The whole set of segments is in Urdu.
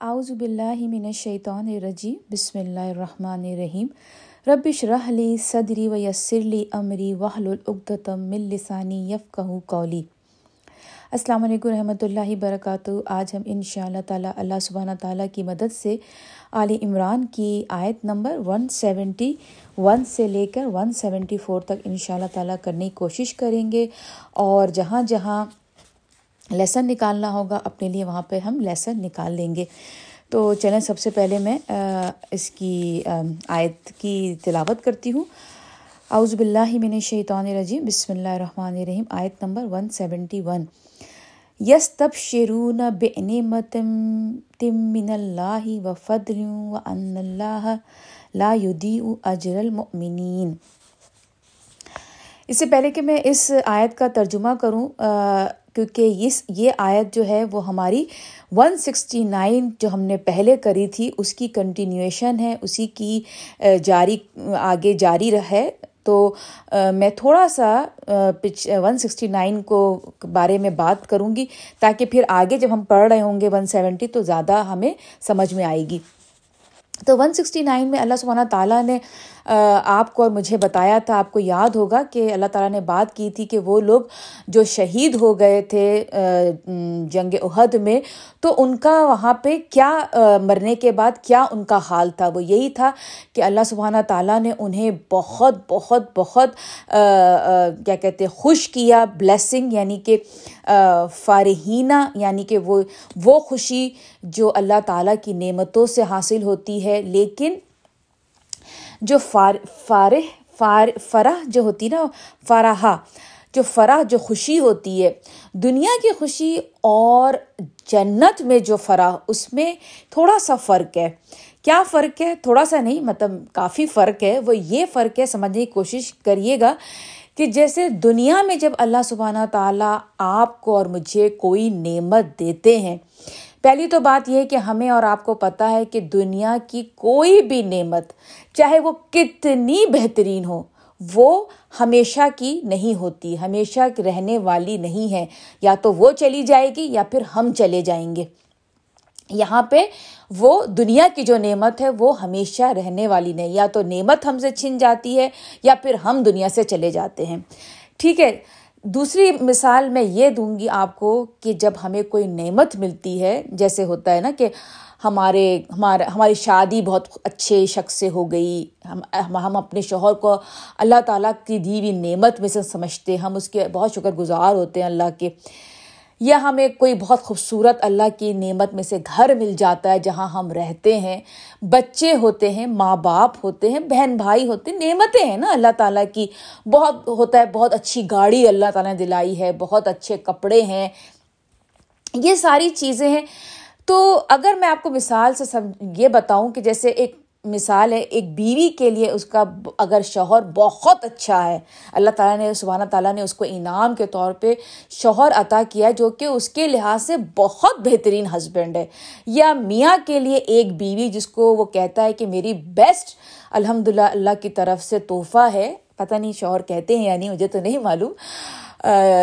اعوذ باللہ من الشیطان الرجیم، بسم اللہ الرحمن الرحیم۔ ربش رحلی صدری و یسرلی امری وحل العقدم من لسانی یفقہ قولی۔ السلام علیکم رحمۃ اللہ وبرکاتہ۔ آج ہم ان شاء اللہ تعالیٰ اللہ سبحانہ تعالیٰ کی مدد سے علی عمران کی آیت نمبر ون سیونٹی، ون سے لے کر ون سیونٹی فور تک ان شاء اللہ تعالیٰ کرنے کی کوشش کریں گے۔ اور جہاں جہاں لیسن نکالنا ہوگا، اپنے لیے وہاں پہ ہم لیسن نکال لیں گے۔ تو چلیں، سب سے پہلے میں اس کی آیت کی تلاوت کرتی ہوں۔ اعوذ باللہ من الشیطان الرجیم، بسم اللہ الرحمن الرحیم، آیت number one seventy one. Yes تب شرون بنعمت تم من اللہ و فضل و ان اللہ لا يضيع اجر المؤمنین۔ اس سے پہلے کہ میں اس آیت کا ترجمہ کروں کیونکہ اس یہ آیت جو ہے وہ ہماری ون سکسٹی نائن جو ہم نے پہلے کری تھی، اس کی کنٹینیویشن ہے، اسی کی جاری، آگے جاری رہے تو میں تھوڑا سا پچ ون سکسٹی نائن کو بارے میں بات کروں گی تاکہ پھر آگے جب ہم پڑھ رہے ہوں گے ون سیونٹی تو زیادہ ہمیں سمجھ میں آئے گی۔ تو ون سکسٹی نائن میں اللہ سبحانہ تعالیٰ نے آپ کو اور مجھے بتایا تھا، آپ کو یاد ہوگا کہ اللہ تعالیٰ نے بات کی تھی کہ وہ لوگ جو شہید ہو گئے تھے جنگ عہد میں، تو ان کا وہاں پہ کیا مرنے کے بعد کیا ان کا حال تھا؟ وہ یہی تھا کہ اللہ سبحانہ تعالیٰ نے انہیں بہت بہت بہت کیا کہتے ہیں، خوش کیا بلیسنگ یعنی کہ فارحینہ یعنی کہ وہ وہ خوشی جو اللہ تعالیٰ کی نعمتوں سے حاصل ہوتی ہے، لیکن جو فار، فارح، فار، فرح جو ہوتی نا فراہ جو فرح، جو خوشی ہوتی ہے، دنیا کی خوشی اور جنت میں جو فرح، اس میں تھوڑا سا فرق ہے۔ کیا فرق ہے؟ تھوڑا سا نہیں مطلب کافی فرق ہے۔ وہ یہ فرق ہے، سمجھنے کی کوشش کریے گا کہ جیسے دنیا میں جب اللہ سبحانہ تعالیٰ آپ کو اور مجھے کوئی نعمت دیتے ہیں پہلی تو بات یہ کہ ہمیں اور آپ کو پتہ ہے کہ دنیا کی کوئی بھی نعمت، چاہے وہ کتنی بہترین ہو، وہ ہمیشہ کی نہیں ہوتی، ہمیشہ رہنے والی نہیں ہے۔ یا تو وہ چلی جائے گی یا پھر ہم چلے جائیں گے۔ یہاں پہ وہ دنیا کی جو نعمت ہے، وہ ہمیشہ رہنے والی نہیں۔ یا تو نعمت ہم سے چھن جاتی ہے یا پھر ہم دنیا سے چلے جاتے ہیں۔ ٹھیک ہے۔ دوسری مثال میں یہ دوں گی آپ کو کہ جب ہمیں کوئی نعمت ملتی ہے، جیسے ہوتا ہے نا کہ ہمارے، ہمارا، ہماری شادی بہت اچھے شخص سے ہو گئی، ہم ہم اپنے شوہر کو اللہ تعالیٰ کی دی ہوئی نعمت میں سے سمجھتے، ہم اس کے بہت شکر گزار ہوتے ہیں اللہ کے۔ یا ہمیں کوئی بہت خوبصورت اللہ کی نعمت میں سے گھر مل جاتا ہے جہاں ہم رہتے ہیں، بچے ہوتے ہیں، ماں باپ ہوتے ہیں، بہن بھائی ہوتے ہیں، نعمتیں ہیں نا اللہ تعالیٰ کی۔ بہت ہوتا ہے، بہت اچھی گاڑی اللہ تعالیٰ نے دلائی ہے، بہت اچھے کپڑے ہیں۔ یہ ساری چیزیں ہیں۔ تو اگر میں آپ کو مثال سے سم، یہ بتاؤں کہ جیسے ایک مثال ہے، ایک بیوی کے لیے اس کا اگر شوہر بہت اچھا ہے، اللہ تعالیٰ نے، سبحانہ تعالیٰ نے اس کو انعام کے طور پہ شوہر عطا کیا جو کہ اس کے لحاظ سے بہت بہترین ہسبینڈ ہے۔ یا میاں کے لیے ایک بیوی جس کو وہ کہتا ہے کہ میری بیسٹ الحمد للہ اللہ کی طرف سے تحفہ ہے۔ پتہ نہیں شوہر کہتے ہیں یا نہیں، مجھے تو نہیں معلوم۔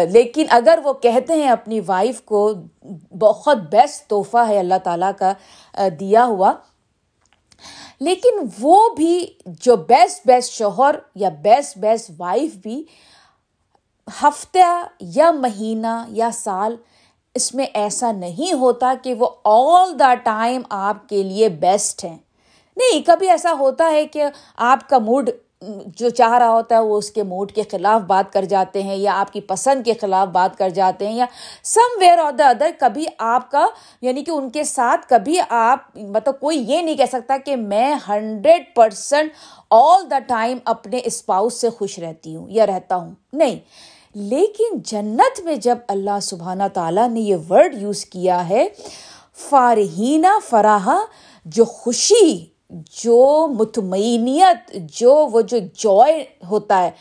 لیکن اگر وہ کہتے ہیں اپنی وائف کو بہت بیسٹ تحفہ ہے، اللہ تعالیٰ کا دیا ہوا لیکن وہ بھی جو بیسٹ بیسٹ شوہر یا بیسٹ بیسٹ وائف بھی ہفتہ یا مہینہ یا سال اس میں ایسا نہیں ہوتا کہ وہ آل دا ٹائم آپ کے لیے بیسٹ ہیں۔ نہیں، کبھی ایسا ہوتا ہے کہ آپ کا موڈ جو چاہ رہا ہوتا ہے وہ اس کے موڈ کے خلاف بات کر جاتے ہیں یا آپ کی پسند کے خلاف بات کر جاتے ہیں یا somewhere of the other کبھی آپ کا یعنی کہ ان کے ساتھ کبھی آپ مطلب کوئی یہ نہیں کہہ سکتا کہ میں hundred percent all the time اپنے اسپاؤس سے خوش رہتی ہوں یا رہتا ہوں۔ نہیں، لیکن جنت میں جب اللہ سبحانہ تعالیٰ نے یہ ورڈ یوز کیا ہے فارحینہ فراہ جو خوشی جو مطمئنیت، جو وہ جو جوائے ہوتا ہے،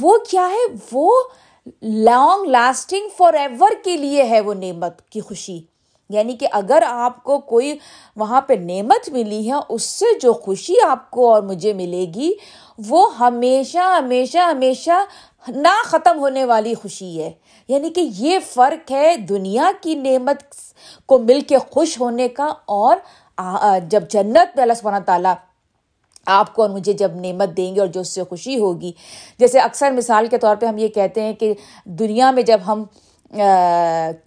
وہ کیا ہے؟ وہ لانگ لاسٹنگ فار ایور کے لیے ہے وہ نعمت کی خوشی۔ یعنی کہ اگر آپ کو کوئی وہاں پہ نعمت ملی ہے، اس سے جو خوشی آپ کو اور مجھے ملے گی، وہ ہمیشہ ہمیشہ ہمیشہ نہ ختم ہونے والی خوشی ہے۔ یعنی کہ یہ فرق ہے دنیا کی نعمت کو مل کے خوش ہونے کا اور جب جنت میں اللہ سبحانہ تعالیٰ آپ کو اور مجھے جب نعمت دیں گے اور جو اس سے خوشی ہوگی۔ جیسے اکثر مثال کے طور پہ ہم یہ کہتے ہیں کہ دنیا میں جب ہم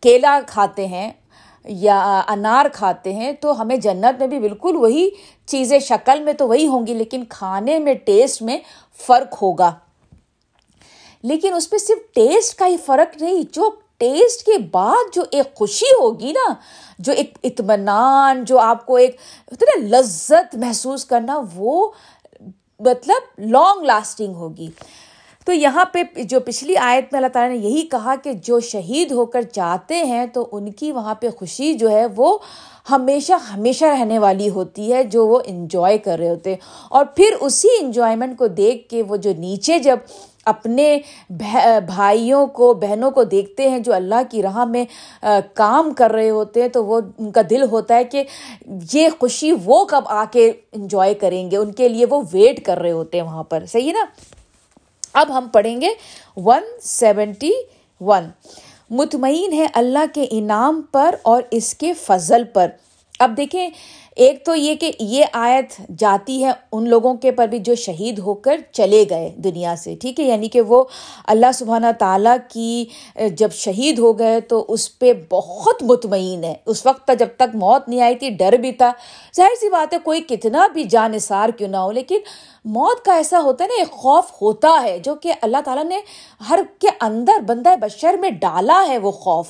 کیلا کھاتے ہیں یا انار کھاتے ہیں تو ہمیں جنت میں بھی بالکل وہی چیزیں شکل میں تو وہی ہوں گی، لیکن کھانے میں، ٹیسٹ میں فرق ہوگا۔ لیکن اس پہ صرف ٹیسٹ کا ہی فرق نہیں، جو ٹیسٹ کے بعد جو ایک خوشی ہوگی نا، جو ایک اطمینان، جو آپ کو ایک نا، لذت محسوس کرنا، وہ مطلب لانگ لاسٹنگ ہوگی۔ تو یہاں پہ جو پچھلی آیت میں اللہ تعالیٰ نے یہی کہا کہ جو شہید ہو کر جاتے ہیں تو ان کی وہاں پہ خوشی جو ہے وہ ہمیشہ ہمیشہ رہنے والی ہوتی ہے، جو وہ انجوائے کر رہے ہوتے ہیں۔ اور پھر اسی انجوائمنٹ کو دیکھ کے وہ جو نیچے جب اپنے بھائیوں کو، بہنوں کو دیکھتے ہیں جو اللہ کی راہ میں کام کر رہے ہوتے ہیں تو وہ، ان کا دل ہوتا ہے کہ یہ خوشی وہ کب آ کے انجوائے کریں گے؟ ان کے لیے وہ ویٹ کر رہے ہوتے ہیں وہاں پر۔ صحیح ہے نا؟ اب ہم پڑھیں گے ون سیونٹی ون مطمئن ہے اللہ کے انعام پر اور اس کے فضل پر۔ اب دیکھیں ایک تو یہ کہ یہ آیت جاتی ہے ان لوگوں کے پر بھی جو شہید ہو کر چلے گئے دنیا سے، ٹھیک ہے؟ یعنی کہ وہ اللہ سبحانہ تعالیٰ کی جب شہید ہو گئے تو اس پہ بہت مطمئن ہے۔ اس وقت جب تک موت نہیں آئی تھی، ڈر بھی تھا۔ ظاہر سی بات ہے، کوئی کتنا بھی جان نثار کیوں نہ ہو، لیکن موت کا ایسا ہوتا ہے نا، ایک خوف ہوتا ہے جو کہ اللہ تعالیٰ نے ہر کے اندر بندہ بشر میں ڈالا ہے وہ خوف۔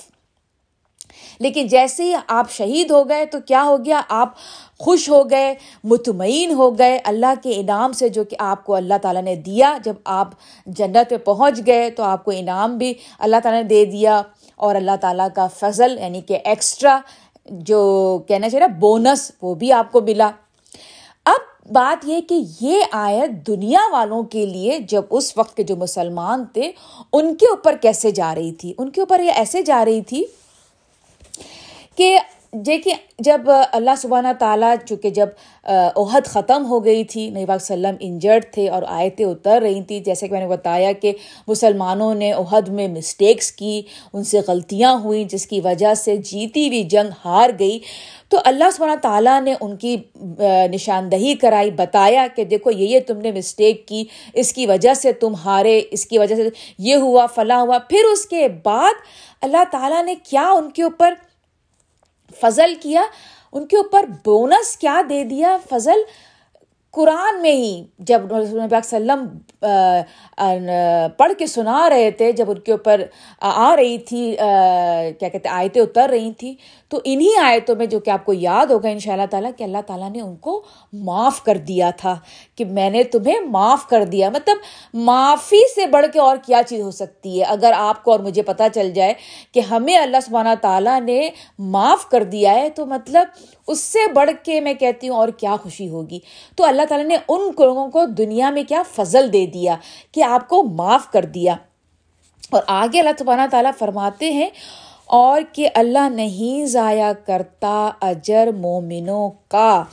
لیکن جیسے ہی آپ شہید ہو گئے تو کیا ہو گیا؟ آپ خوش ہو گئے، مطمئن ہو گئے۔ اللہ کے انعام سے جو کہ آپ کو اللہ تعالیٰ نے دیا، جب آپ جنت پہ پہنچ گئے تو آپ کو انعام بھی اللہ تعالیٰ نے دے دیا۔ اور اللہ تعالیٰ کا فضل یعنی کہ ایکسٹرا جو کہنا چاہیے نا بونس وہ بھی آپ کو ملا۔ اب بات یہ کہ یہ آیت دنیا والوں کے لیے جب اس وقت کے جو مسلمان تھے، ان کے اوپر کیسے جا رہی تھی؟ ان کے اوپر یہ ایسے جا رہی تھی کہ دیکھیے جب اللہ سبحانہ تعالیٰ چونکہ جب عہد ختم ہو گئی تھی، نبی پاک وسلم انجرڈ تھے اور آیتیں اتر رہی تھیں، جیسے کہ میں نے بتایا کہ مسلمانوں نے عہد میں مسٹیکس کی، ان سے غلطیاں ہوئیں، جس کی وجہ سے جیتی ہوئی جنگ ہار گئی۔ تو اللہ سبحانہ تعالیٰ نے ان کی نشاندہی کرائی، بتایا کہ دیکھو یہ یہ تم نے مسٹیک کی، اس کی وجہ سے تم ہارے، اس کی وجہ سے یہ ہوا، فلاں ہوا۔ پھر اس کے بعد اللہ تعالیٰ نے کیا ان کے اوپر؟ فضل کیا ان کے اوپر بونس کیا دے دیا فضل؟ قرآن میں ہی جب نبی وسلم پڑھ کے سنا رہے تھے، جب ان کے اوپر، آ رہی تھی کیا کہتے آیتیں اتر رہی تھیں، تو انہی آیتوں میں جو کہ آپ کو یاد ہوگا ان شاء اللہ تعالیٰ کہ اللہ تعالیٰ نے ان کو معاف کر دیا تھا کہ میں نے تمہیں معاف کر دیا۔ مطلب معافی سے بڑھ کے اور کیا چیز ہو سکتی ہے؟ اگر آپ کو اور مجھے پتہ چل جائے کہ ہمیں اللہ سبحانہ تعالیٰ نے معاف کر دیا ہے، تو مطلب اس سے بڑھ کے میں کہتی ہوں اور کیا خوشی ہوگی۔ تو اللہ تعالیٰ نے ان لوگوں کو دنیا میں کیا فضل دے دیا کہ آپ کو معاف کر دیا۔ اور آگے اللہ تبارہ تعالیٰ فرماتے ہیں، اور کہ اللہ نہیں ضائع کرتا اجر مومنوں کا۔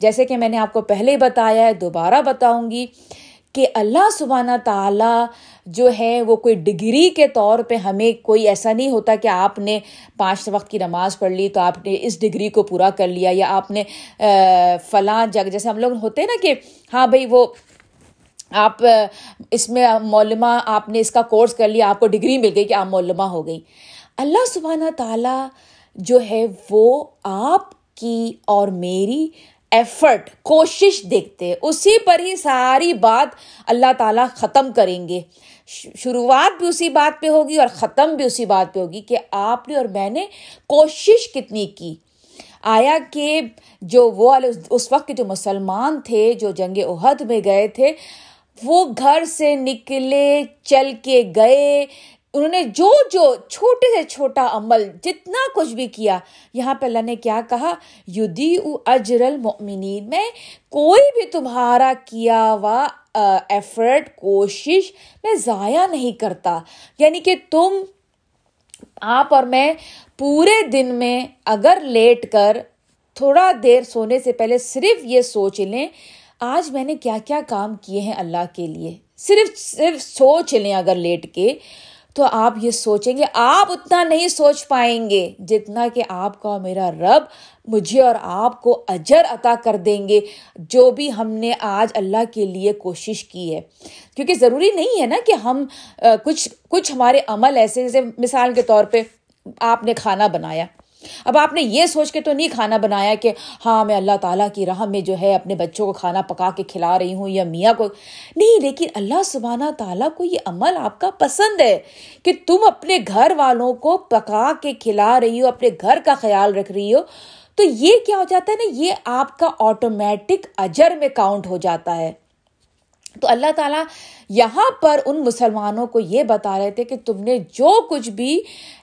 جیسے کہ میں نے آپ کو پہلے بتایا ہے، دوبارہ بتاؤں گی کہ اللہ سبحانہ تعالیٰ جو ہے وہ کوئی ڈگری کے طور پہ ہمیں کوئی ایسا نہیں ہوتا کہ آپ نے پانچ وقت کی نماز پڑھ لی تو آپ نے اس ڈگری کو پورا کر لیا یا آپ نے فلاں جگہ، جیسے ہم لوگ ہوتے ہیں نا کہ ہاں بھائی وہ آپ اس میں مولمہ آپ نے اس کا کورس کر لیا، آپ کو ڈگری مل گئی کہ آپ مولمہ ہو گئی اللہ سبحانہ تعالیٰ جو ہے وہ آپ کی اور میری ایفرٹ کوشش دیکھتے، اسی پر ہی ساری بات اللہ تعالیٰ ختم کریں گے۔ شروعات بھی اسی بات پہ ہوگی اور ختم بھی اسی بات پہ ہوگی کہ آپ نے اور میں نے کوشش کتنی کی۔ آیا کہ جو وہ اس وقت کے جو مسلمان تھے، جو جنگ عہد میں گئے تھے، وہ گھر سے نکلے، چل کے گئے انہوں نے جو جو چھوٹے سے چھوٹا عمل جتنا کچھ بھی کیا، یہاں پہ اللہ نے کیا کہا؟ یدی اجر المؤمنین۔ میں کوئی بھی تمہارا کیا ہوا ایفرٹ کوشش میں ضائع نہیں کرتا۔ یعنی کہ تم، آپ اور میں پورے دن میں اگر لیٹ کر تھوڑا دیر سونے سے پہلے صرف یہ سوچ لیں، آج میں نے کیا کیا کام کیے ہیں اللہ کے لیے؟ صرف صرف سوچ لیں اگر لیٹ کے۔ تو آپ یہ سوچیں گے، آپ اتنا نہیں سوچ پائیں گے جتنا کہ آپ کا میرا رب مجھے اور آپ کو اجر عطا کر دیں گے، جو بھی ہم نے آج اللہ کے لیے کوشش کی ہے۔ کیونکہ ضروری نہیں ہے نا کہ ہم کچھ کچھ ہمارے عمل ایسے جیسے مثال کے طور پہ آپ نے کھانا بنایا۔ اب آپ نے یہ سوچ کے تو نہیں کھانا بنایا کہ ہاں میں اللہ تعالیٰ کی راہ میں جو ہے اپنے بچوں کو کھانا پکا کے کھلا رہی ہوں یا میاں کو نہیں، لیکن اللہ سبحانہ تعالیٰ کو یہ عمل آپ کا پسند ہے کہ تم اپنے گھر والوں کو پکا کے کھلا رہی ہو، اپنے گھر کا خیال رکھ رہی ہو۔ تو یہ کیا ہو جاتا ہے نا، یہ آپ کا آٹومیٹک اجر میں کاؤنٹ ہو جاتا ہے۔ تو اللہ تعالیٰ یہاں پر ان مسلمانوں کو یہ بتا رہے تھے کہ تم نے جو کچھ بھی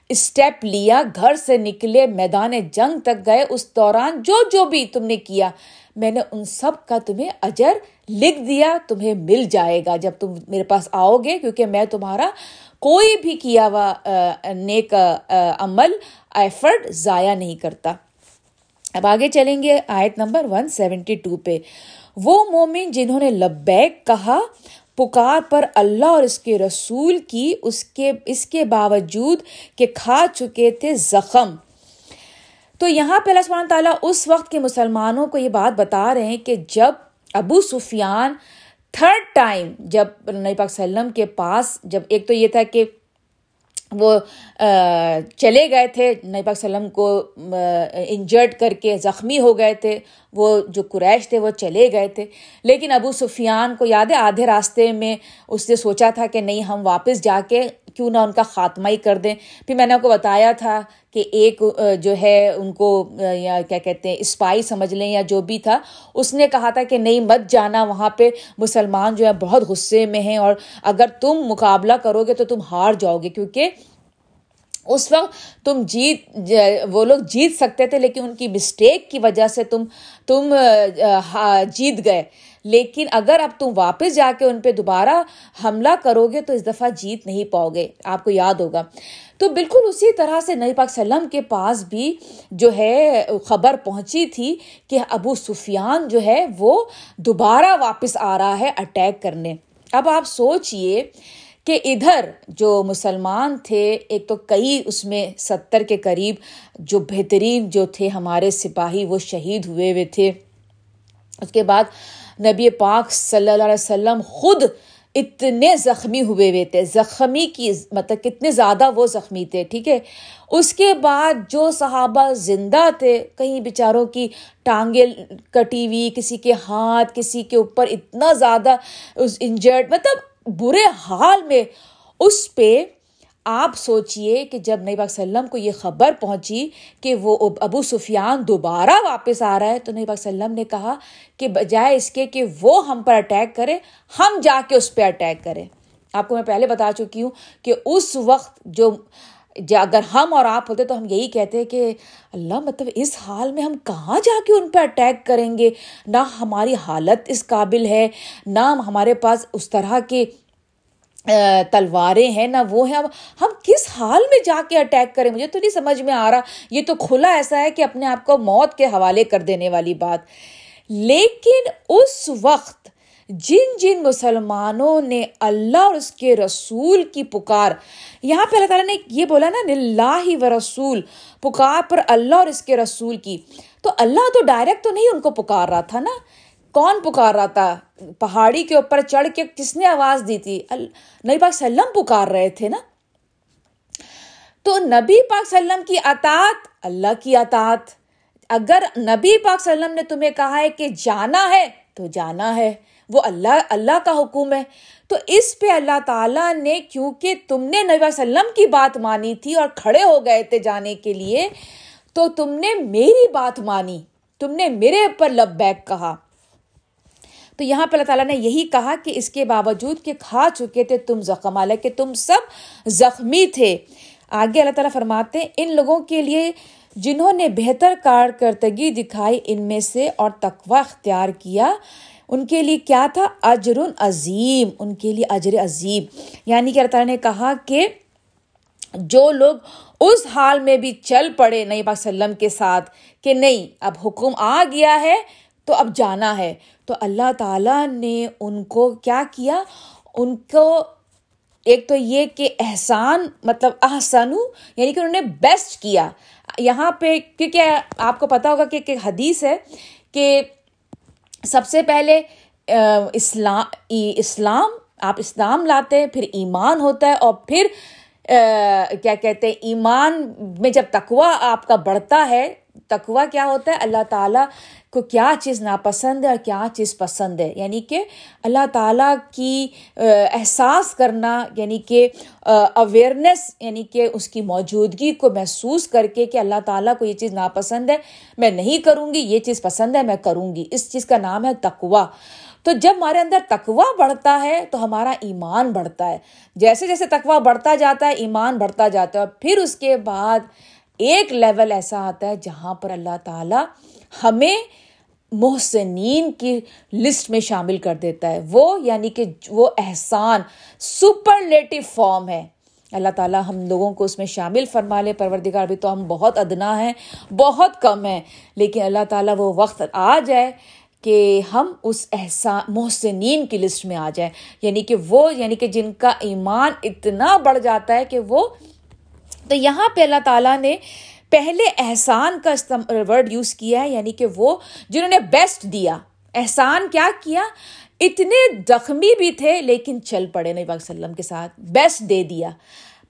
اسٹیپ لیا، گھر سے نکلے، میدان جنگ تک گئے، اس دوران جو جو بھی تم نے کیا، میں نے ان سب کا تمہیں اجر لکھ دیا، تمہیں مل جائے گا۔ جب تم میرے پاس آؤ گے، کیونکہ میں تمہارا کوئی بھی کیا ہوا نیک عمل ایفرٹ ضائع نہیں کرتا۔ اب آگے چلیں گے آیت نمبر ون سیونٹی ٹو پہ۔ وہ مومن جنہوں نے لبیک کہا، پکار پر اللہ اور اس کے رسول کی اس کے اس کے باوجود کہ کھا چکے تھے زخم۔ تو یہاں پہ اللہ سبحانہ تعالیٰ اس وقت کے مسلمانوں کو یہ بات بتا رہے ہیں کہ جب ابو سفیان تھرڈ ٹائم جب نبی پاک وسلم کے پاس، جب ایک تو یہ تھا کہ وہ چلے گئے تھے، نبی پاک وسلم کو انجرڈ کر کے زخمی ہو گئے تھے۔ وہ جو قریش تھے، وہ چلے گئے تھے۔ لیکن ابو سفیان کو یاد ہے، آدھے راستے میں اس نے سوچا تھا کہ نہیں، ہم واپس جا کے کیوں نہ ان کا خاتمہ ہی کر دیں۔ پھر میں نے آپ کو بتایا تھا کہ ایک جو ہے ان کو یا کیا کہتے ہیں، اسپائی سمجھ لیں یا جو بھی تھا، اس نے کہا تھا کہ نہیں، مت جانا وہاں پہ، مسلمان جو ہے بہت غصے میں ہیں اور اگر تم مقابلہ کرو گے تو تم ہار جاؤ گے، کیونکہ اس وقت تم جیت وہ لوگ جیت سکتے تھے، لیکن ان کی مسٹیک کی وجہ سے تم تم جیت گئے۔ لیکن اگر اب تم واپس جا کے ان پہ دوبارہ حملہ کرو گے تو اس دفعہ جیت نہیں پاؤ گے۔ آپ کو یاد ہوگا۔ تو بالکل اسی طرح سے نئی پاک سلم کے پاس بھی جو ہے خبر پہنچی تھی کہ ابو سفیان جو ہے وہ دوبارہ واپس آ رہا ہے اٹیک کرنے۔ اب آپ سوچئے کہ ادھر جو مسلمان تھے، ایک تو کئی اس میں ستر کے قریب جو بہترین جو تھے ہمارے سپاہی، وہ شہید ہوئے ہوئے تھے۔ اس کے بعد نبی پاک صلی اللہ علیہ وسلم خود اتنے زخمی ہوئے ہوئے تھے۔ زخمی کی مطلب کتنے زیادہ وہ زخمی تھے، ٹھیک ہے۔ اس کے بعد جو صحابہ زندہ تھے، کہیں بیچاروں کی ٹانگیں کٹی ہوئی، کسی کے ہاتھ، کسی کے اوپر اتنا زیادہ اس انجرڈ مطلب برے حال میں اس پہ آپ سوچئے کہ جب نبی پاک وسلم کو یہ خبر پہنچی کہ وہ ابو سفیان دوبارہ واپس آ رہا ہے، تو نبی پاک وسلم نے کہا کہ بجائے اس کے کہ وہ ہم پر اٹیک کرے، ہم جا کے اس پہ اٹیک کریں۔ آپ کو میں پہلے بتا چکی ہوں کہ اس وقت جو اگر ہم اور آپ ہوتے تو ہم یہی کہتے کہ اللہ مطلب اس حال میں ہم کہاں جا کے ان پہ اٹیک کریں گے؟ نہ ہماری حالت اس قابل ہے، نہ ہمارے پاس اس طرح کے تلواریں ہیں، نہ وہ ہیں۔ اب ہم کس حال میں جا کے اٹیک کریں؟ مجھے تو نہیں سمجھ میں آ رہا۔ یہ تو کھلا ایسا ہے کہ اپنے آپ کو موت کے حوالے کر دینے والی بات۔ لیکن اس وقت جن جن مسلمانوں نے اللہ اور اس کے رسول کی پکار، یہاں پہ اللہ تعالیٰ نے یہ بولا نا اللہ و رسول، پکار پر اللہ اور اس کے رسول کی۔ تو اللہ تو ڈائریکٹ تو نہیں ان کو پکار رہا تھا نا۔ کون پکار رہا تھا؟ پہاڑی کے اوپر چڑھ کے کس نے آواز دی تھی؟ نبی پاک سلم پکار رہے تھے نا؟ تو نبی پاک سلم کی اطاط اللہ کی اطاط اگر نبی پاک سلم نے تمہیں کہا ہے کہ جانا ہے، تو جانا ہے۔ وہ اللہ اللہ کا حکم ہے۔ تو اس پہ اللہ تعالیٰ نے، کیونکہ تم نے نبی وسلم کی بات مانی تھی اور کھڑے ہو گئے تھے جانے کے لیے، تو تم نے میری بات مانی۔ تم نے میرے اوپر لب بیک کہا۔ تو یہاں پہ اللہ تعالیٰ نے یہی کہا کہ اس کے باوجود کہ کھا چکے تھے تم زخم کہ تم سب زخمی تھے۔ آگے اللہ تعالیٰ فرماتے ان لوگوں کے لیے جنہوں نے بہتر کارکردگی دکھائی، ان میں سے اور تقوی اختیار کیا، ان کے لیے کیا تھا؟ اجر عظیم، ان کے لیے اجر عظیم۔ یعنی کہ اللہ تعالیٰ نے کہا کہ جو لوگ اس حال میں بھی چل پڑے نئی پاک وسلم کے ساتھ کہ نہیں، اب حکم آ گیا ہے تو اب جانا ہے۔ تو اللہ تعالیٰ نے ان کو کیا کیا؟ ان کو ایک تو یہ کہ احسان مطلب احسن یعنی کہ انہوں نے بیسٹ کیا۔ یہاں پہ کیونکہ آپ کو پتا ہوگا کہ ایک حدیث ہے کہ سب سے پہلے اسلام اسلام، آپ اسلام لاتے ہیں، پھر ایمان ہوتا ہے اور پھر کیا کہتے ہیں، ایمان میں جب تقوا آپ کا بڑھتا ہے تقوا کیا ہوتا ہے؟ اللہ تعالیٰ کو کیا چیز ناپسند ہے اور کیا چیز پسند ہے؟ یعنی کہ اللہ تعالیٰ کی احساس کرنا یعنی کہ اویئرنیس یعنی کہ اس کی موجودگی کو محسوس کر کے کہ اللہ تعالیٰ کو یہ چیز ناپسند ہے، میں نہیں کروں گی، یہ چیز پسند ہے، میں کروں گی۔ اس چیز کا نام ہے تقوا تو جب ہمارے اندر تقوا بڑھتا ہے، تو ہمارا ایمان بڑھتا ہے۔ جیسے جیسے تقوا بڑھتا جاتا ہے، ایمان بڑھتا جاتا ہے۔ اور پھر اس کے بعد ایک لیول ایسا آتا ہے جہاں پر اللہ تعالیٰ ہمیں محسنین کی لسٹ میں شامل کر دیتا ہے۔ وہ یعنی کہ وہ احسان سپرلیٹو فارم ہے۔ اللہ تعالیٰ ہم لوگوں کو اس میں شامل فرما لے۔ پروردگار بھی تو ہم بہت ادنا ہیں، بہت کم ہیں۔ لیکن اللہ تعالیٰ وہ وقت آ جائے کہ ہم اس احسان، محسنین کی لسٹ میں آ جائیں۔ یعنی کہ وہ یعنی کہ جن کا ایمان اتنا بڑھ جاتا ہے کہ وہ، تو یہاں پہ اللہ تعالیٰ نے پہلے احسان کا ورڈ یوز کیا ہے یعنی کہ وہ جنہوں نے بیسٹ دیا۔ احسان کیا کیا؟ اتنے زخمی بھی تھے لیکن چل پڑے نبی پاک وسلم کے ساتھ۔ بیسٹ دے دیا۔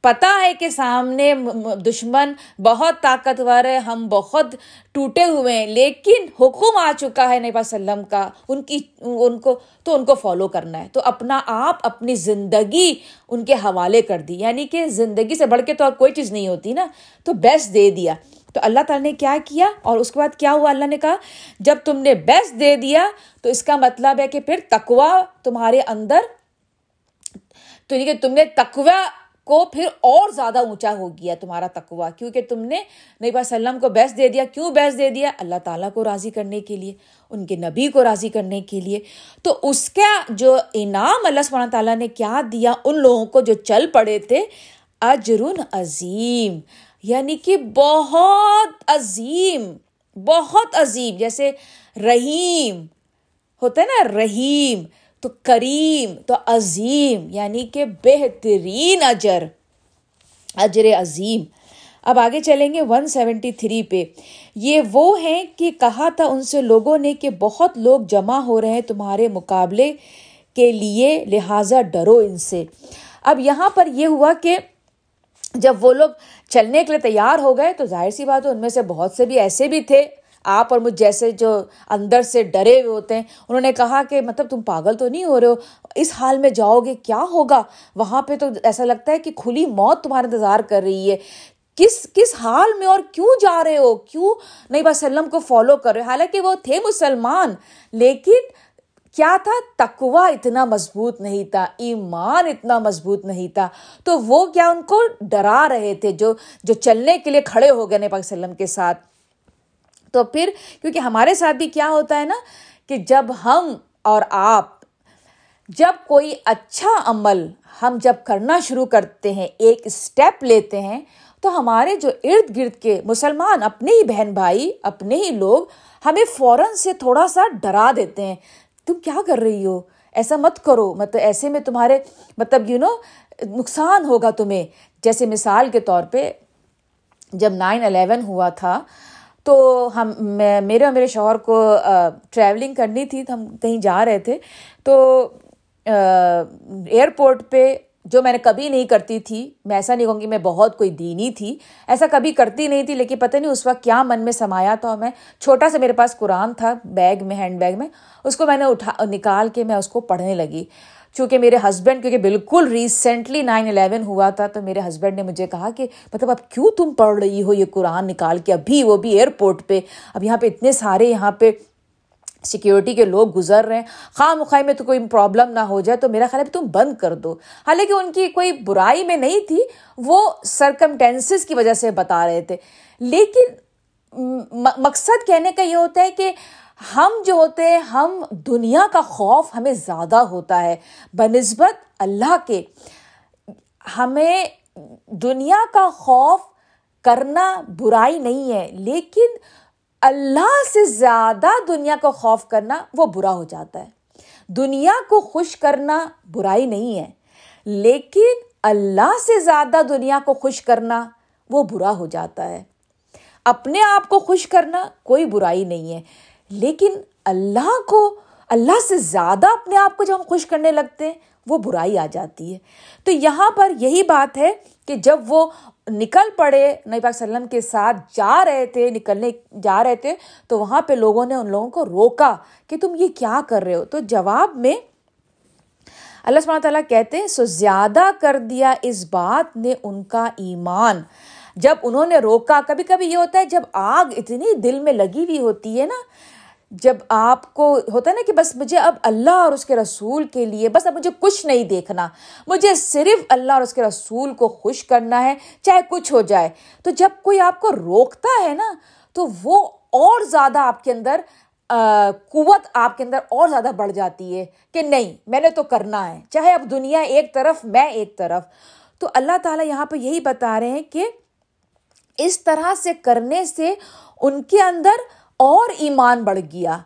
پتا ہے کہ سامنے دشمن بہت طاقتور ہے، ہم بہت ٹوٹے ہوئے ہیں، لیکن حکم آ چکا ہے نبی وسلم کا، ان کی، ان کو، تو ان کو فالو کرنا ہے۔ تو اپنا آپ، اپنی زندگی ان کے حوالے کر دی۔ یعنی کہ زندگی سے بڑھ کے تو اور کوئی چیز نہیں ہوتی نا۔ تو بیسٹ دے دیا۔ تو اللہ تعالیٰ نے کیا کیا؟ اور اس کے بعد کیا ہوا؟ اللہ نے کہا، جب تم نے بیسٹ دے دیا، تو اس کا مطلب ہے کہ پھر تکوا تمہارے اندر، تو یہ کہ تم نے تکوا کو پھر اور زیادہ اونچا ہو گیا تمہارا تقوا کیونکہ تم نے نبی وسلم کو بیس دے دیا۔ کیوں بیس دے دیا؟ اللہ تعالیٰ کو راضی کرنے کے لیے، ان کے نبی کو راضی کرنے کے لیے۔ تو اس کا جو انعام اللہ سبحانہ تعالیٰ نے کیا دیا ان لوگوں کو جو چل پڑے تھے؟ اجرن عظیم یعنی کہ بہت عظیم بہت عظیم، جیسے رحیم، ہوتا ہے نا، رحیم۔ تو کریم، تو عظیم یعنی کہ بہترین اجر اجر عظیم۔ اب آگے چلیں گے ون سیونٹی تھری پہ۔ یہ وہ ہیں کہ کہا تھا ان سے لوگوں نے کہ بہت لوگ جمع ہو رہے ہیں تمہارے مقابلے کے لیے، لہٰذا ڈرو ان سے۔ اب یہاں پر یہ ہوا کہ جب وہ لوگ چلنے کے لیے تیار ہو گئے تو ظاہر سی بات ہے ان میں سے بہت سے بھی ایسے بھی تھے۔ آپ اور مجھ جیسے جو اندر سے ڈرے ہوئے ہوتے ہیں، انہوں نے کہا کہ مطلب تم پاگل تو نہیں ہو رہے ہو؟ اس حال میں جاؤ گے، کیا ہوگا؟ وہاں پہ تو ایسا لگتا ہے کہ کھلی موت تمہارا انتظار کر رہی ہے۔ کس کس حال میں اور کیوں جا رہے ہو؟ کیوں نہیں وسلم کو فالو کر رہے حالانکہ وہ تھے مسلمان، لیکن کیا تھا؟ تقوا اتنا مضبوط نہیں تھا، ایمان اتنا مضبوط نہیں تھا۔ تو وہ کیا ان کو ڈرا رہے تھے جو جو چلنے کے لیے کھڑے ہو گئے نبی وسلم کے ساتھ؟ تو پھر کیونکہ ہمارے ساتھ بھی کیا ہوتا ہے نا کہ جب ہم اور آپ جب کوئی اچھا عمل ہم جب کرنا شروع کرتے ہیں، ایک اسٹیپ لیتے ہیں، تو ہمارے جو ارد گرد کے مسلمان اپنے ہی بہن بھائی، اپنے ہی لوگ ہمیں فوراً سے تھوڑا سا ڈرا دیتے ہیں۔ تم کیا کر رہی ہو؟ ایسا مت کرو۔ مطلب ایسے میں تمہارے مطلب یو نو نقصان ہوگا تمہیں۔ جیسے مثال کے طور پہ جب نائن الیون ہوا تھا تو ہم میں میرے اور میرے شوہر کو ٹریولنگ کرنی تھی تو ہم کہیں جا رہے تھے۔ تو ایئرپورٹ پہ جو میں نے کبھی نہیں کرتی تھی، میں ایسا نہیں کہوں گی میں بہت کوئی دینی تھی، ایسا کبھی کرتی نہیں تھی، لیکن پتہ نہیں اس وقت کیا من میں سمایا تھا۔ میں، چھوٹا سا میرے پاس قرآن تھا، بیگ میں، ہینڈ بیگ میں۔ اس کو میں نے اٹھا، نکال کے میں اس کو پڑھنے لگی۔ چونکہ میرے ہسبینڈ کیونکہ بالکل ریسنٹلی نائن الیون ہوا تھا، تو میرے ہسبینڈ نے مجھے کہا کہ مطلب اب کیوں تم پڑھ رہی ہو یہ قرآن نکال کے؟ ابھی وہ بھی ایئرپورٹ پہ۔ اب یہاں پہ اتنے سارے یہاں پہ سیکیورٹی کے لوگ گزر رہے ہیں۔ خواہ مخواہ میں تو کوئی پرابلم نہ ہو جائے، تو میرا خیال ہے تم بند کر دو۔ حالانکہ ان کی کوئی برائی میں نہیں تھی، وہ سرکمٹینسز کی وجہ سے بتا رہے تھے۔ لیکن مقصد کہنے کا یہ ہوتا ہے کہ ہم جو ہوتے ہیں، ہم دنیا کا خوف ہمیں زیادہ ہوتا ہے۔ بہ نسبت اللہ کے ہمیں دنیا کا خوف کرنا برائی نہیں ہے، لیکن اللہ سے زیادہ دنیا کا خوف کرنا وہ برا ہو جاتا ہے۔ دنیا کو خوش کرنا برائی نہیں ہے، لیکن اللہ سے زیادہ دنیا کو خوش کرنا وہ برا ہو جاتا ہے۔ اپنے آپ کو خوش کرنا کوئی برائی نہیں ہے۔ لیکن اللہ کو، اللہ سے زیادہ اپنے آپ کو جب ہم خوش کرنے لگتے ہیں، وہ برائی آ جاتی ہے۔ تو یہاں پر یہی بات ہے کہ جب وہ نکل پڑے، نبی پاک وسلم کے ساتھ جا رہے تھے، نکلنے جا رہے تھے، تو وہاں پہ لوگوں نے ان لوگوں کو روکا کہ تم یہ کیا کر رہے ہو؟ تو جواب میں اللہ سبحانہ تعالیٰ کہتے ہیں، سو زیادہ کر دیا اس بات نے ان کا ایمان۔ جب انہوں نے روکا، کبھی کبھی یہ ہوتا ہے، جب آگ اتنی دل میں لگی ہوئی ہوتی ہے نا جب آپ کو ہوتا ہے نا کہ بس مجھے اب اللہ اور اس کے رسول کے لیے بس اب مجھے کچھ نہیں دیکھنا، مجھے صرف اللہ اور اس کے رسول کو خوش کرنا ہے، چاہے کچھ ہو جائے۔ تو جب کوئی آپ کو روکتا ہے نا، تو وہ اور زیادہ آپ کے اندر قوت آپ کے اندر اور زیادہ بڑھ جاتی ہے کہ نہیں، میں نے تو کرنا ہے۔ چاہے اب دنیا ایک طرف، میں ایک طرف۔ تو اللہ تعالیٰ یہاں پہ یہی بتا رہے ہیں کہ اس طرح سے کرنے سے ان کے اندر اور ایمان بڑھ گیا۔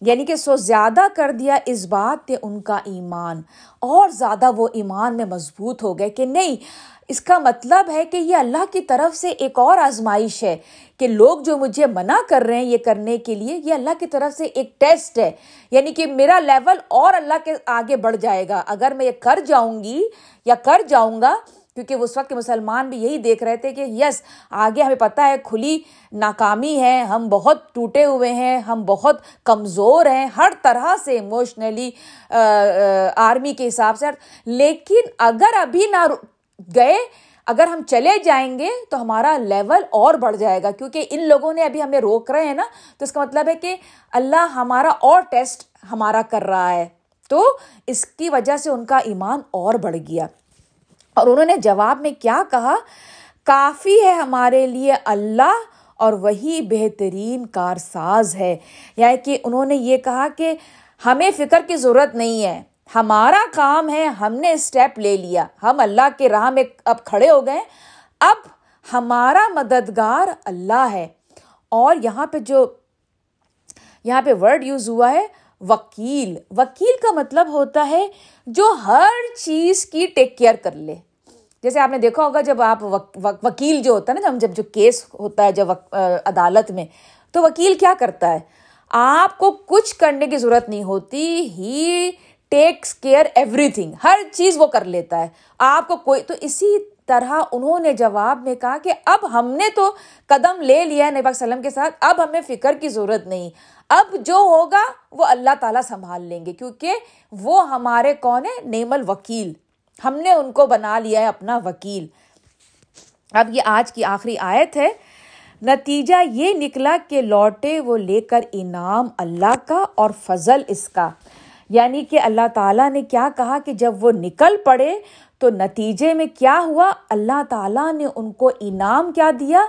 یعنی کہ سو زیادہ کر دیا اس بات نے ان کا ایمان، اور زیادہ وہ ایمان میں مضبوط ہو گئے کہ نہیں، اس کا مطلب ہے کہ یہ اللہ کی طرف سے ایک اور آزمائش ہے کہ لوگ جو مجھے منع کر رہے ہیں یہ کرنے کے لیے، یہ اللہ کی طرف سے ایک ٹیسٹ ہے۔ یعنی کہ میرا لیول اور اللہ کے آگے بڑھ جائے گا۔ اگر میں یہ کر جاؤں گی یا کر جاؤں گا کیونکہ اس وقت کے مسلمان بھی یہی دیکھ رہے تھے کہ یس، آگے ہمیں پتہ ہے کھلی ناکامی ہے، ہم بہت ٹوٹے ہوئے ہیں، ہم بہت کمزور ہیں، ہر طرح سے ایموشنلی آرمی کے حساب سے۔ لیکن اگر ابھی نہ گئے، اگر ہم چلے جائیں گے تو ہمارا لیول اور بڑھ جائے گا۔ کیونکہ ان لوگوں نے ابھی ہمیں روک رہے ہیں نا، تو اس کا مطلب ہے کہ اللہ ہمارا اور ٹیسٹ ہمارا کر رہا ہے۔ تو اس کی وجہ سے ان کا ایمان اور بڑھ گیا۔ اور انہوں نے جواب میں کیا کہا؟ کافی ہے ہمارے لیے اللہ اور وہی بہترین کارساز ہے۔ یعنی کہ انہوں نے یہ کہا کہ ہمیں فکر کی ضرورت نہیں ہے۔ ہمارا کام ہے، ہم نے اسٹیپ لے لیا۔ ہم اللہ کے راہ میں اب کھڑے ہو گئے۔ اب ہمارا مددگار اللہ ہے۔ اور یہاں پہ جو، یہاں پہ ورڈ یوز ہوا ہے، وکیل۔ وکیل کا مطلب ہوتا ہے جو ہر چیز کی ٹیک کیئر کر لے۔ جیسے آپ نے دیکھا ہوگا جب آپ وکیل جو ہوتا ہے نا، جب جو کیس ہوتا ہے جب عدالت میں، تو وکیل کیا کرتا ہے؟ آپ کو کچھ کرنے کی ضرورت نہیں ہوتی، he takes care everything ہر چیز وہ کر لیتا ہے۔ آپ کو کوئی، تو اسی طرح انہوں نے جواب میں کہا کہ اب ہم نے تو قدم لے لیا ہے نبی وسلم کے ساتھ، اب ہمیں فکر کی ضرورت نہیں۔ اب جو ہوگا وہ اللہ تعالیٰ سنبھال لیں گے، کیونکہ وہ ہمارے کون ہے نیمل وکیل ہم نے ان کو بنا لیا ہے اپنا وکیل۔ اب یہ آج کی آخری آیت ہے۔ نتیجہ یہ نکلا کہ لوٹے وہ لے کر انعام اللہ کا اور فضل اس کا۔ یعنی کہ اللہ تعالیٰ نے کیا کہا کہ جب وہ نکل پڑے تو نتیجے میں کیا ہوا؟ اللہ تعالیٰ نے ان کو انعام کیا دیا؟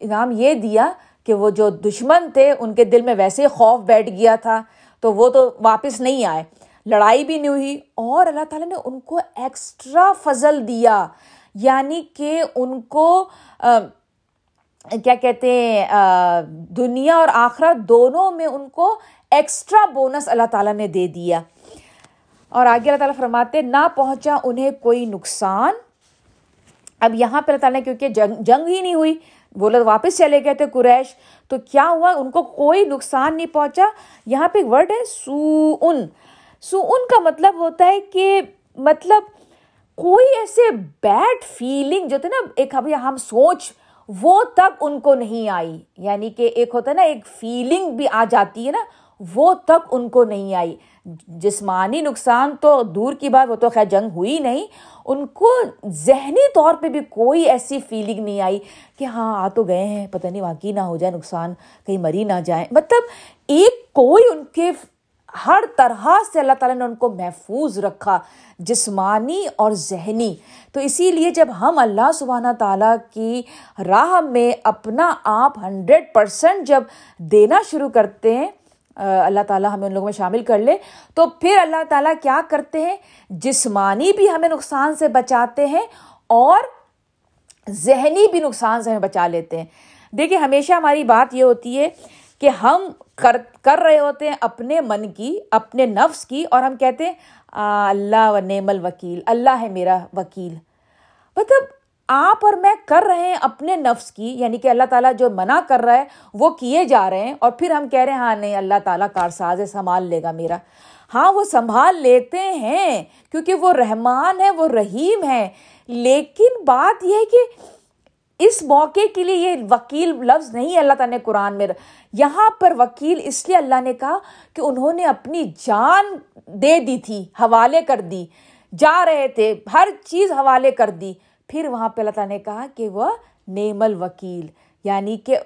انعام یہ دیا کہ وہ جو دشمن تھے، ان کے دل میں ویسے خوف بیٹھ گیا تھا، تو وہ تو واپس نہیں آئے۔ لڑائی بھی نہیں ہوئی اور اللہ تعالیٰ نے ان کو ایکسٹرا فضل دیا۔ یعنی کہ ان کو کیا کہتے ہیں دنیا اور آخرت دونوں میں ان کو ایکسٹرا بونس اللہ تعالیٰ نے دے دیا۔ اور آگے اللہ تعالیٰ فرماتے نہ پہنچا انہیں کوئی نقصان۔ اب یہاں پہ اللہ تعالیٰ نے کیونکہ جنگ جنگ ہی نہیں ہوئی وہ لوگ واپس چلے گئے تھے قریش، تو کیا ہوا؟ ان کو کوئی نقصان نہیں پہنچا۔ یہاں پہ ایک ورڈ ہے سو ان سو ان کا مطلب ہوتا ہے کہ مطلب کوئی ایسے بیڈ فیلنگ جو تھے نا، ایک ابھی ہم سوچ، وہ تک ان کو نہیں آئی۔ یعنی کہ ایک ہوتا ہے نا، ایک فیلنگ بھی آ جاتی ہے نا۔ وہ تک ان کو نہیں آئی۔ جسمانی نقصان تو دور کی بات، وہ تو خیر جنگ ہوئی نہیں۔ ان کو ذہنی طور پہ بھی کوئی ایسی فیلنگ نہیں آئی کہ ہاں آ تو گئے ہیں، پتہ نہیں واقعی نہ ہو جائے، نقصان کہیں مری نہ جائیں مطلب ایک کوئی ان کے ہر طرح سے اللہ تعالیٰ نے ان کو محفوظ رکھا، جسمانی اور ذہنی۔ تو اسی لیے جب ہم اللہ سبحانہ تعالیٰ کی راہ میں اپنا آپ ہنڈریڈ پرسینٹ جب دینا شروع کرتے ہیں اللہ تعالیٰ ہمیں ان لوگوں میں شامل کر لے۔ تو پھر اللہ تعالیٰ کیا کرتے ہیں؟ جسمانی بھی ہمیں نقصان سے بچاتے ہیں اور ذہنی بھی نقصان سے ہمیں بچا لیتے ہیں۔ دیکھیے، ہمیشہ ہماری بات یہ ہوتی ہے کہ ہم کر کر رہے ہوتے ہیں اپنے من کی، اپنے نفس کی اور ہم کہتے ہیں اللہ و نعم الوکیل، اللہ ہے میرا وکیل۔ مطلب آپ اور میں کر رہے ہیں اپنے نفس کی یعنی کہ اللہ تعالیٰ جو منع کر رہا ہے، وہ کیے جا رہے ہیں۔ اور پھر ہم کہہ رہے ہیں ہاں نہیں، اللہ تعالیٰ کارساز ہے، سنبھال لے گا میرا۔ ہاں وہ سنبھال لیتے ہیں، کیونکہ وہ رحمان ہے، وہ رحیم ہے۔ لیکن بات یہ ہے کہ اس موقع کے لیے یہ وکیل لفظ نہیں اللہ تعالیٰ نے قرآن میں۔ یہاں پر وکیل اس لیے اللہ نے کہا کہ انہوں نے اپنی جان دے دی تھی، حوالے کر دی۔ جا رہے تھے، ہر چیز حوالے کر دی۔ پھر وہاں پہ اللہ تعالیٰ نے کہا کہ وہ نیم الوکیل یعنی کہ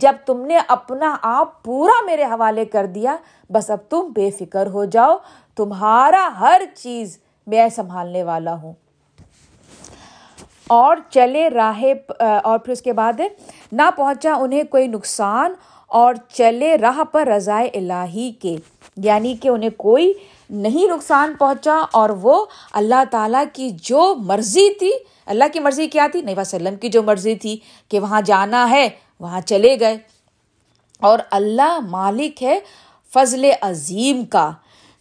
جب تم نے اپنا آپ پورا میرے حوالے کر دیا، بس اب تم بے فکر ہو جاؤ، تمہارا ہر چیز میں سنبھالنے والا ہوں۔ اور چلے راہ اور پھر اس کے بعد نہ پہنچا انہیں کوئی نقصان، اور چلے راہ پر رضائے الہی کے یعنی کہ انہیں کوئی نہیں نقصان پہنچا، اور وہ اللہ تعالیٰ کی جو مرضی تھی اللہ کی مرضی کیا تھی؟ نبی وسلم کی جو مرضی تھی کہ وہاں جانا ہے، وہاں چلے گئے۔ اور اللہ مالک ہے فضل عظیم کا۔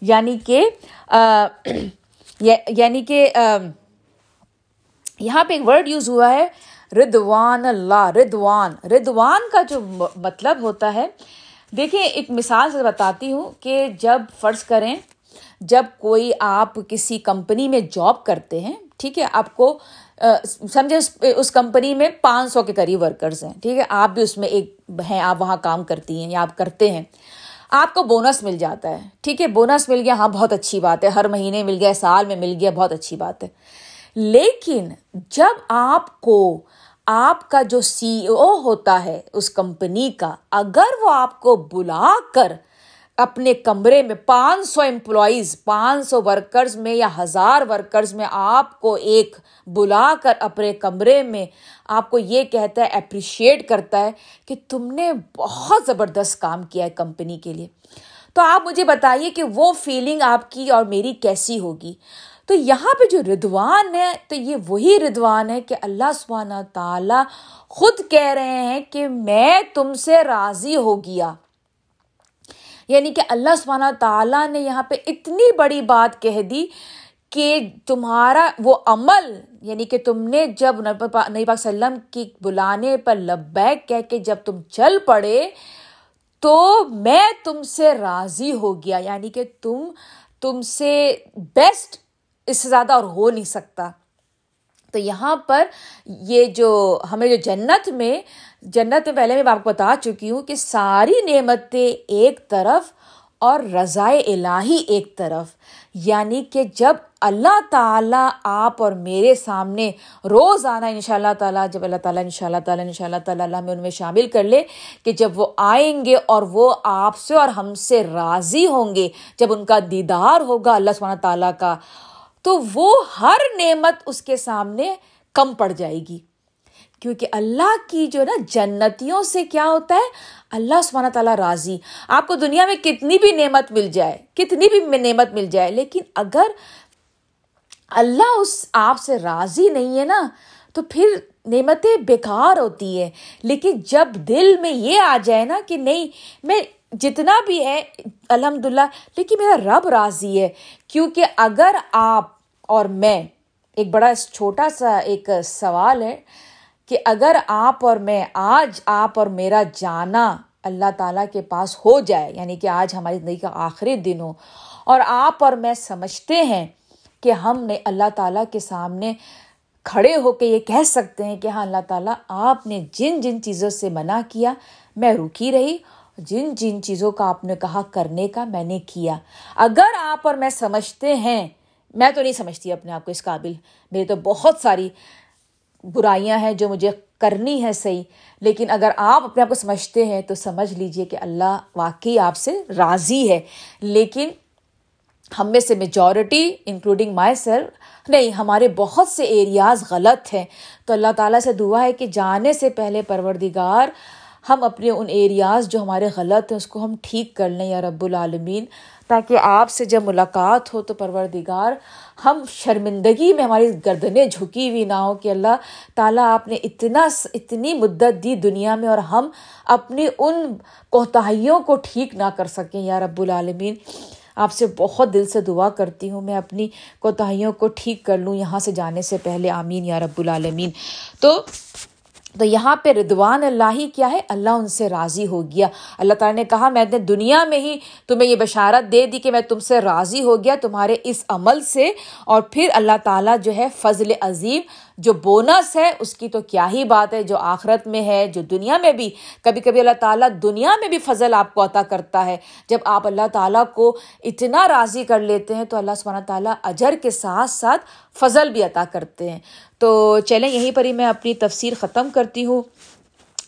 یعنی کہ یعنی کہ یہاں پہ ایک ورڈ یوز ہوا ہے ردوان اللہ ردوان ردوان کا جو مطلب ہوتا ہے، دیکھیں، ایک مثال سے بتاتی ہوں کہ جب فرض کریں، جب کوئی آپ کسی کمپنی میں جاب کرتے ہیں، ٹھیک ہے، آپ کو سمجھے، اس کمپنی میں پانچ سو کے قریب ورکرز ہیں، ٹھیک ہے؟ آپ بھی اس میں ایک ہیں، آپ وہاں کام کرتی ہیں یا آپ کرتے ہیں، آپ کو بونس مل جاتا ہے، ٹھیک ہے؟ بونس مل گیا ہاں بہت اچھی بات ہے، ہر مہینے مل گیا، سال میں مل گیا، بہت اچھی بات ہے۔ لیکن جب آپ کو آپ کا جو سی او ہوتا ہے اس کمپنی کا، اگر وہ آپ کو بلا کر اپنے کمرے میں پانچ سو امپلائیز پانچ سو ورکرز میں یا ہزار ورکرز میں آپ کو ایک بلا کر اپنے کمرے میں آپ کو یہ کہتا ہے اپریشیٹ کرتا ہے کہ تم نے بہت زبردست کام کیا ہے کمپنی کے لیے۔ تو آپ مجھے بتائیے کہ وہ فیلنگ آپ کی اور میری کیسی ہوگی؟ تو یہاں پہ جو ردوان ہے، تو یہ وہی ردوان ہے کہ اللہ سبحانہ تعالیٰ خود کہہ رہے ہیں کہ میں تم سے راضی ہو گیا۔ یعنی کہ اللہ سبحانہ تعالیٰ نے یہاں پہ اتنی بڑی بات کہہ دی کہ تمہارا وہ عمل یعنی کہ تم نے جب نبی پاک وسلم کی بلانے پر لبیک کہہ کے جب تم چل پڑے، تو میں تم سے راضی ہو گیا یعنی کہ تم تم سے بیسٹ اس سے زیادہ اور ہو نہیں سکتا۔ تو یہاں پر یہ جو ہمیں جو جنت میں جنت میں پہلے میں آپ کو بتا چکی ہوں کہ ساری نعمتیں ایک طرف اور رضائے الہی ایک طرف۔ یعنی کہ جب اللہ تعالیٰ آپ اور میرے سامنے روز آنا ان شاء اللہ تعالیٰ، جب اللہ تعالیٰ ان شاء اللہ تعالیٰ ان شاء اللہ تعالیٰ اللہ میں ان میں شامل کر لے کہ جب وہ آئیں گے اور وہ آپ سے اور ہم سے راضی ہوں گے، جب ان کا دیدار ہوگا اللہ سبحانہ تعالیٰ کا، تو وہ ہر نعمت اس کے سامنے کم پڑ جائے گی۔ کیونکہ اللہ کی جو نا جنتیوں سے کیا ہوتا ہے؟ اللہ سبحانہ تعالیٰ راضی۔ آپ کو دنیا میں کتنی بھی نعمت مل جائے، کتنی بھی نعمت مل جائے، لیکن اگر اللہ اس آپ سے راضی نہیں ہے نا، تو پھر نعمتیں بیکار ہوتی ہیں۔ لیکن جب دل میں یہ آ جائے نا کہ نہیں، میں جتنا بھی ہے الحمد للہ لیکن میرا رب راضی ہے۔ کیونکہ اگر آپ اور میں، ایک بڑا چھوٹا سا ایک سوال ہے کہ اگر آپ اور میں آج آپ اور میرا جانا اللہ تعالیٰ کے پاس ہو جائے یعنی کہ آج ہماری زندگی کا آخری دن ہو، اور آپ اور میں سمجھتے ہیں کہ ہم نے اللہ تعالیٰ کے سامنے کھڑے ہو کے یہ کہہ سکتے ہیں کہ ہاں اللہ تعالیٰ آپ نے جن جن چیزوں سے منع کیا، میں رکی رہی، جن جن چیزوں کا آپ نے کہا کرنے کا میں نے کیا۔ اگر آپ اور میں سمجھتے ہیں، میں تو نہیں سمجھتی اپنے آپ کو اس قابل میری تو بہت ساری برائیاں ہیں جو مجھے کرنی ہے صحیح، لیکن اگر آپ اپنے آپ کو سمجھتے ہیں تو سمجھ لیجیے کہ اللہ واقعی آپ سے راضی ہے۔ لیکن ہم میں سے میجورٹی انکلوڈنگ مائی سر نہیں، ہمارے بہت سے ایریاز غلط ہیں۔ تو اللہ تعالیٰ سے دعا ہے کہ جانے سے پہلے پروردگار، ہم اپنے ان ایریاز جو ہمارے غلط ہیں، اس کو ہم ٹھیک کر لیں یا رب العالمین۔ تاکہ آپ سے جب ملاقات ہو تو پروردگار، ہم شرمندگی میں ہماری گردنیں جھکی ہوئی نہ ہو کہ اللہ تعالیٰ آپ نے اتنا اتنی مدت دی دنیا میں اور ہم اپنی ان کوتاہیوں کو ٹھیک نہ کر سکیں۔ یا رب العالمین، آپ سے بہت دل سے دعا کرتی ہوں، میں اپنی کوتاہیوں کو ٹھیک کر لوں یہاں سے جانے سے پہلے۔ آمین یا رب العالمین۔ تو تو یہاں پہ ردوان اللہ ہی کیا ہے؟ اللہ ان سے راضی ہو گیا۔ اللہ تعالیٰ نے کہا، میں نے دنیا میں ہی تمہیں یہ بشارت دے دی کہ میں تم سے راضی ہو گیا، تمہارے اس عمل سے۔ اور پھر اللہ تعالیٰ جو ہے فضل عظیم جو بونس ہے، اس کی تو کیا ہی بات ہے، جو آخرت میں ہے، جو دنیا میں بھی۔ کبھی کبھی اللہ تعالیٰ دنیا میں بھی فضل آپ کو عطا کرتا ہے۔ جب آپ اللہ تعالیٰ کو اتنا راضی کر لیتے ہیں، تو اللہ سبحانہ تعالیٰ اجر کے ساتھ ساتھ فضل بھی عطا کرتے ہیں۔ تو چلیں، یہیں پر ہی میں اپنی تفسیر ختم کرتی ہوں۔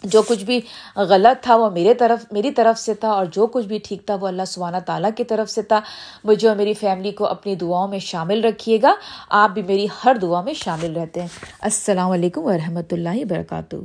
جو کچھ بھی غلط تھا وہ میرے طرف، میری طرف سے تھا اور جو کچھ بھی ٹھیک تھا وہ اللہ سبحانہ تعالیٰ کی طرف سے تھا۔ مجھے اور میری فیملی کو اپنی دعاؤں میں شامل رکھیے گا۔ آپ بھی میری ہر دعا میں شامل رہتے ہیں۔ السلام علیکم ورحمۃ اللہ وبرکاتہ۔